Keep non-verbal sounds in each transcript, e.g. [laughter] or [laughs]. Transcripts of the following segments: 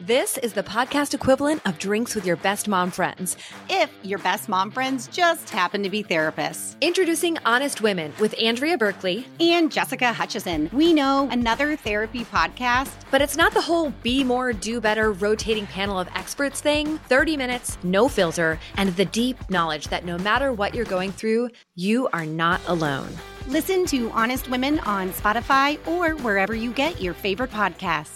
This is the podcast equivalent of drinks with your best mom friends. If your best mom friends just happen to be therapists. Introducing Honest Women with Andrea Berkeley and Jessica Hutchison. We know another therapy podcast. But it's not the whole be more, do better rotating panel of experts thing. 30 minutes, no filter, and the deep knowledge that no matter what you're going through, you are not alone. Listen to Honest Women on Spotify or wherever you get your favorite podcasts.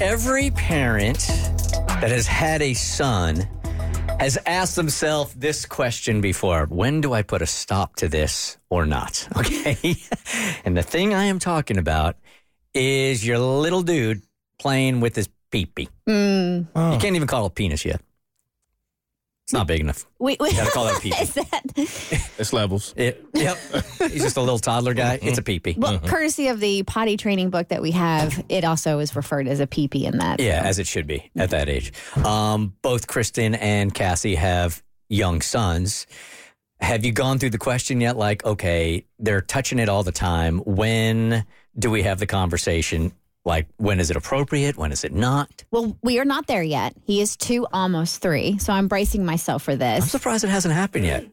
Every parent that has had a son has asked themselves this question before When do I put a stop to this or not? [laughs] Okay. and the thing I am talking about is your little dude playing with his peepee. Mm. You can't even call it penis yet. It's not big enough. Wait, wait. You gotta call that a [laughs] peepee. Is that [laughs] It's levels. It, yep. He's just a little toddler guy. It's a peepee. well, courtesy of the potty training book that we have, it also is referred as a peepee in that. Yeah, as it should be at that age. Um, both Kristin and Cassie have young sons. Have you gone through the question yet? Like, okay, they're touching it all the time. When do we have the conversation? Like, when is it appropriate? When is it not? Well, we are not there yet. He is two, almost three. So I'm bracing myself for this. I'm surprised it hasn't happened yet.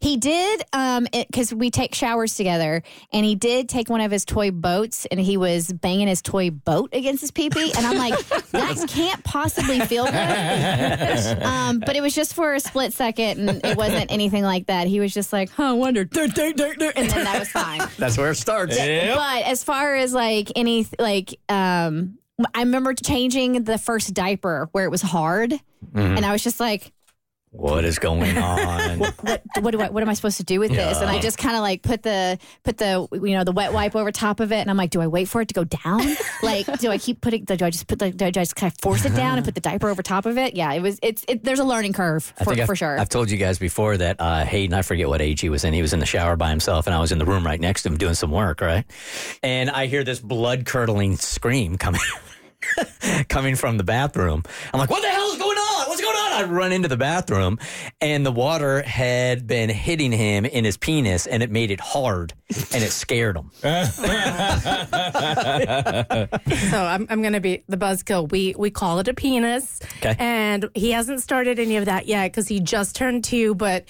He did, um, because we take showers together, and he did take one of his toy boats, and he was banging his toy boat against his peepee, and I'm like, [laughs] that can't possibly feel good. [laughs] um, but it was just for a split second, and it wasn't anything like that. He was just like, huh, I wonder, and then that was fine. [laughs] That's where it starts. But as far as like any like um I remember changing the first diaper where it was hard. And I was just like What is going [laughs] on? what what do I what am I supposed to do with this? And I just kind of like put the put the you know the wet wipe over top of it and I'm like do I wait for it to go down? [laughs] like do I keep putting do I just put the do I just kind of force it down and put the diaper over top of it? Yeah, it was it's it, there's a learning curve for, for I've, sure. I've told you guys before that uh, Hayden, I forget what age he was in. He was in the shower by himself, and I was in the room right next to him doing some work, right? And I hear this blood curdling scream coming. [laughs] coming from the bathroom. I'm like, what the hell is going on? What's going on? I run into the bathroom and the water had been hitting him in his penis and it made it hard and it scared him. [laughs] So I'm, I'm going to be the buzzkill. We we call it a penis, Okay. and he hasn't started any of that yet because he just turned two. But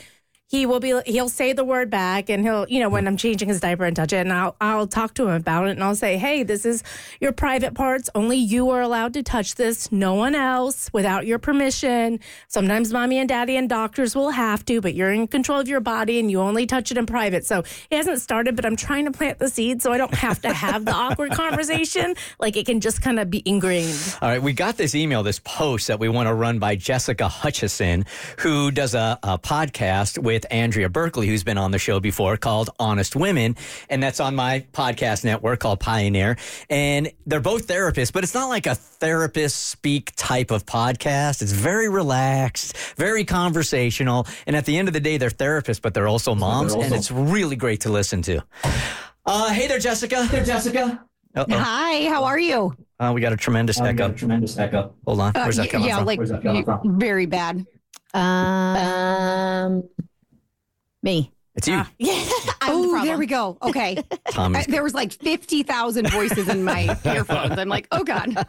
he will be. He'll say the word back, and he'll you know when I'm changing his diaper and touch it, and I'll I'll talk to him about it, and I'll say, hey, this is your private parts. Only you are allowed to touch this. No one else without your permission. Sometimes mommy and daddy and doctors will have to, but you're in control of your body, and you only touch it in private. So it hasn't started, but I'm trying to plant the seed so I don't have to have the awkward [laughs] conversation. Like it can just kind of be ingrained. All right, we got this email, this post that we want to run by Jessica Hutchison, who does a, a podcast with Andrea Berkeley, who's been on the show before, called Honest Women. And that's on my podcast network called Pioneer. And they're both therapists, but it's not like a therapist speak type of podcast. It's very relaxed, very conversational. And at the end of the day, they're therapists, but they're also moms. And it's really great to listen to. Uh, hey there, Jessica. Hey there, Jessica. Uh-oh. Hi, how are you? Uh, we got a tremendous echo. tremendous echo. Hold on. Where's that Uh, coming yeah, from? like Where's that coming you- from? very bad. um me. It's you. Ah, [laughs] I'm the Oh, problem. there we go. Okay. [laughs] I, uh, there was like 50,000 voices in my [laughs] earphones. I'm like, oh God. All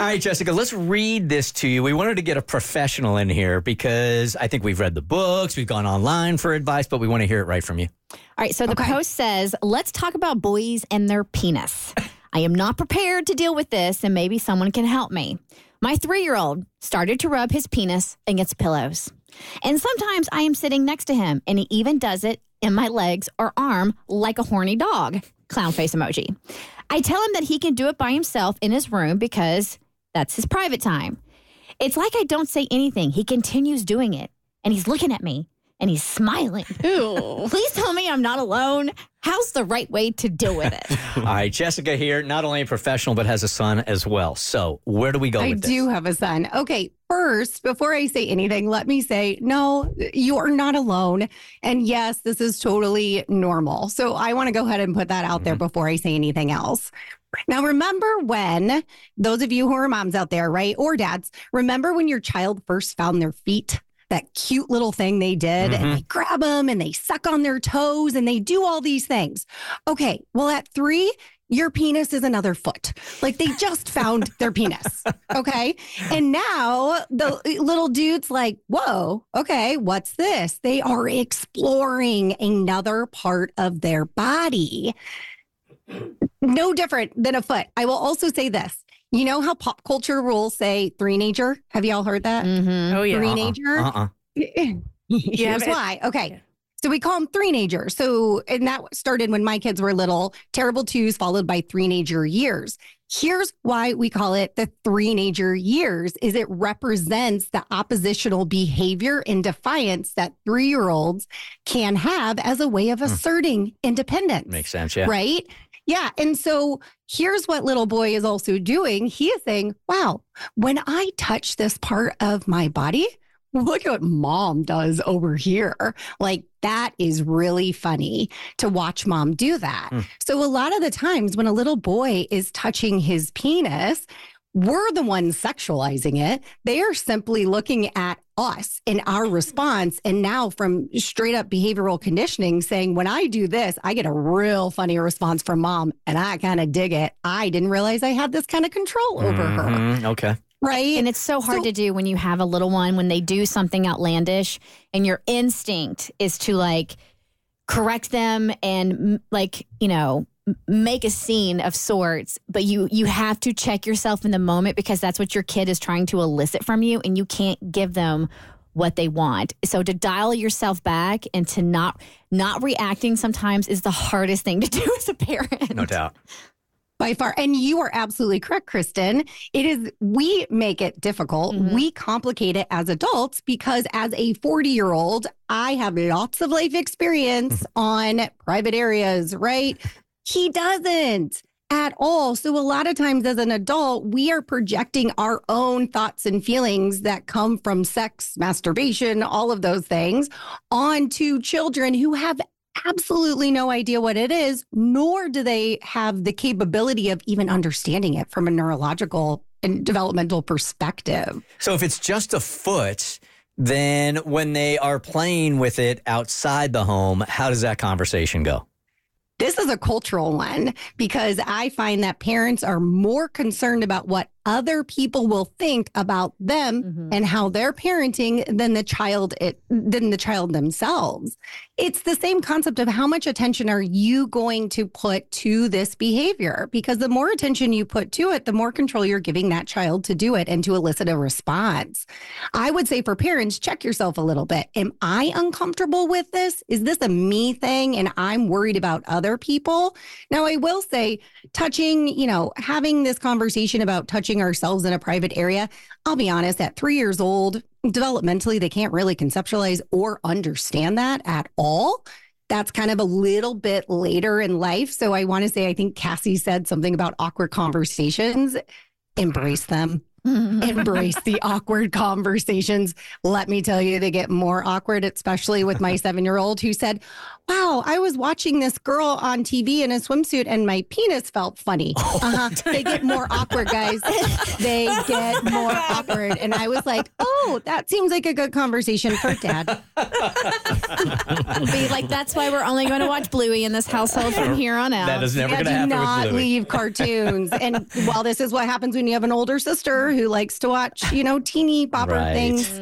right, Jessica, let's read this to you. We wanted to get a professional in here because I think we've read the books, we've gone online for advice, but we want to hear it right from you. All right, so the Okay. post says, let's talk about boys and their penis. I am not prepared to deal with this, and maybe someone can help me. My three year old started to rub his penis against pillows. And sometimes I am sitting next to him, and he even does it in my legs or arm like a horny dog. Clown face emoji. I tell him that he can do it by himself in his room because that's his private time. It's like I don't say anything. He continues doing it, and he's looking at me and he's smiling. Please tell me I'm not alone. How's the right way to deal with it? [laughs] All right, Jessica here, not only a professional, but has a son as well. So, where do we go I with this? do have a son. Okay, first, before I say anything, let me say no, you are not alone. And yes, this is totally normal. So I want to go ahead and put that out there mm-hmm. before I say anything else. Now, remember when those of you who are moms out there, right, or dads, remember when your child first found their feet? That cute little thing they did, and mm-hmm. they grab them and they suck on their toes and they do all these things. Okay, well, at three, your penis is another foot. Like they just found [laughs] their penis. Okay. And now the eh, little dude's like, whoa, okay, what's this? They are exploring another part of their body. No different than a foot. I will also say this. You know how pop culture rules say three nager? Have you all heard that? Mm-hmm. Oh yeah. Three Uh-uh. nager? [laughs] Uh-uh. Here's it- why. Okay. yeah. So we call them three nager. So, and that started when my kids were little, terrible twos followed by three nager years. Here's why we call it the three nager years is it represents the oppositional behavior and defiance that three year olds can have as a way of asserting independence. Makes sense, yeah. Right? Yeah. And so here's what little boy is also doing. He is saying, wow, when I touch this part of my body, look at what mom does over here. Like that is really funny to watch mom do that. Mm. So a lot of the times when a little boy is touching his penis, we're the ones sexualizing it. They are simply looking at us and our response. And now, from straight up behavioral conditioning, saying, when I do this, I get a real funny response from mom, and I kind of dig it. I didn't realize I had this kind of control over her. Mhm, Okay. Right. And it's so hard So- to do when you have a little one when they do something outlandish and your instinct is to like correct them and like, you know, m- make a scene of sorts, but you you have to check yourself in the moment because that's what your kid is trying to elicit from you and you can't give them what they want. So to dial yourself back and to not not reacting sometimes is the hardest thing to do [laughs] as a parent. No doubt. by far. And you are absolutely correct, Kristin. It is, we make it difficult. Mhm. We complicate it as adults because as a 40 year old, I have lots of life experience on private areas, right? He doesn't at all. So a lot of times as an adult, we are projecting our own thoughts and feelings that come from sex, masturbation, all of those things onto children who have absolutely no idea what it is, nor do they have the capability of even understanding it from a neurological and developmental perspective. So if it's just a foot, then when they are playing with it outside the home, how does that conversation go? This is a cultural one because I find that parents are more concerned about what other people will think about them Mhm. and how they're parenting than the child it, than the child themselves. It's the same concept of how much attention are you going to put to this behavior because the more attention you put to it, the more control you're giving that child to do it and to elicit a response. I would say for parents, check yourself a little bit. Am I uncomfortable with this? Is this a me thing and I'm worried about other people? Now, I will say touching, you know, having this conversation about touching ourselves in a private area, I'll be honest, at three years old, developmentally, they can't really conceptualize or understand that at all. That's kind of a little bit later in life. So I want to say, I think Cassie said something about awkward conversations. Embrace them. [laughs] Embrace the awkward conversations. Let me tell you, they get more awkward, especially with my [laughs] seven year old who said, Wow, I was watching this girl on TV in a swimsuit and my penis felt funny. [laughs] Uh-huh. They get more awkward, guys. They get more awkward. And I was like, Oh, that seems like a good conversation for dad. Be like, that's why we're only going to watch Bluey in this household from here on out. That is never Yeah, going to do not with Louis. leave cartoons. and while this is what happens when you have an older sister who likes to watch, you know, teeny bopper Right. things.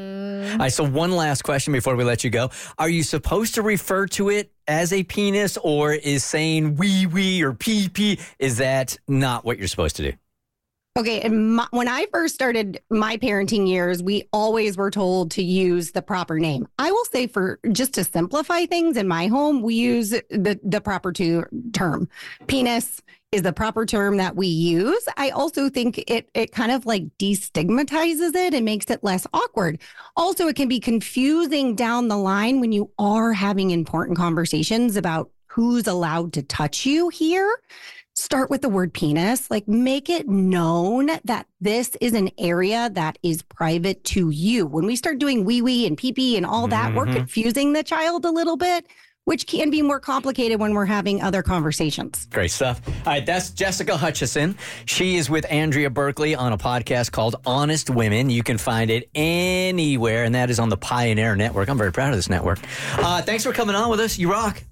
All right, so one last question before we let you go. Are you supposed to refer to it as a penis or is saying wee wee or pee pee, is that not what you're supposed to do? Okay, and my, when I first started my parenting years, we always were told to use the proper name. I will say, for just to simplify things in my home, we use the the proper to, term. Penis is the proper term that we use. I also think it it kind of like destigmatizes it and makes it less awkward. Also, it can be confusing down the line when you are having important conversations about who's allowed to touch you here, start with the word penis. Like make it known that this is an area that is private to you. When we start doing wee wee and pee pee and all that, we're Mhm. confusing the child a little bit, which can be more complicated when we're having other conversations. Great stuff. All right, that's Jessica Hutchison. She is with Andrea Berkeley on a podcast called Honest Women. You can find it anywhere, and that is on the Pioneer Network. I'm very proud of this network. Uh, thanks for coming on with us. You rock.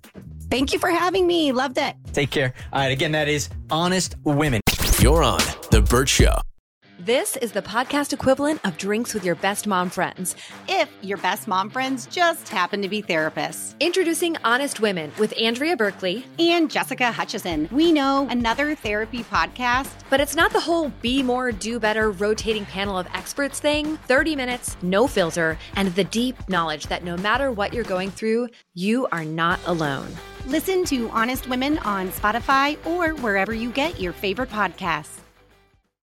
Thank you for having me. Loved it. Take care. All right, again, that is Honest Women. You're on The Bert Show. This is the podcast equivalent of drinks with your best mom friends. if your best mom friends just happen to be therapists. Introducing Honest Women with Andrea Berkeley. And Jessica Hutchison. We know another therapy podcast. But it's not the whole be more, do better rotating panel of experts thing. 30 minutes, no filter, and the deep knowledge that no matter what you're going through, you are not alone. Listen to Honest Women on Spotify or wherever you get your favorite podcasts.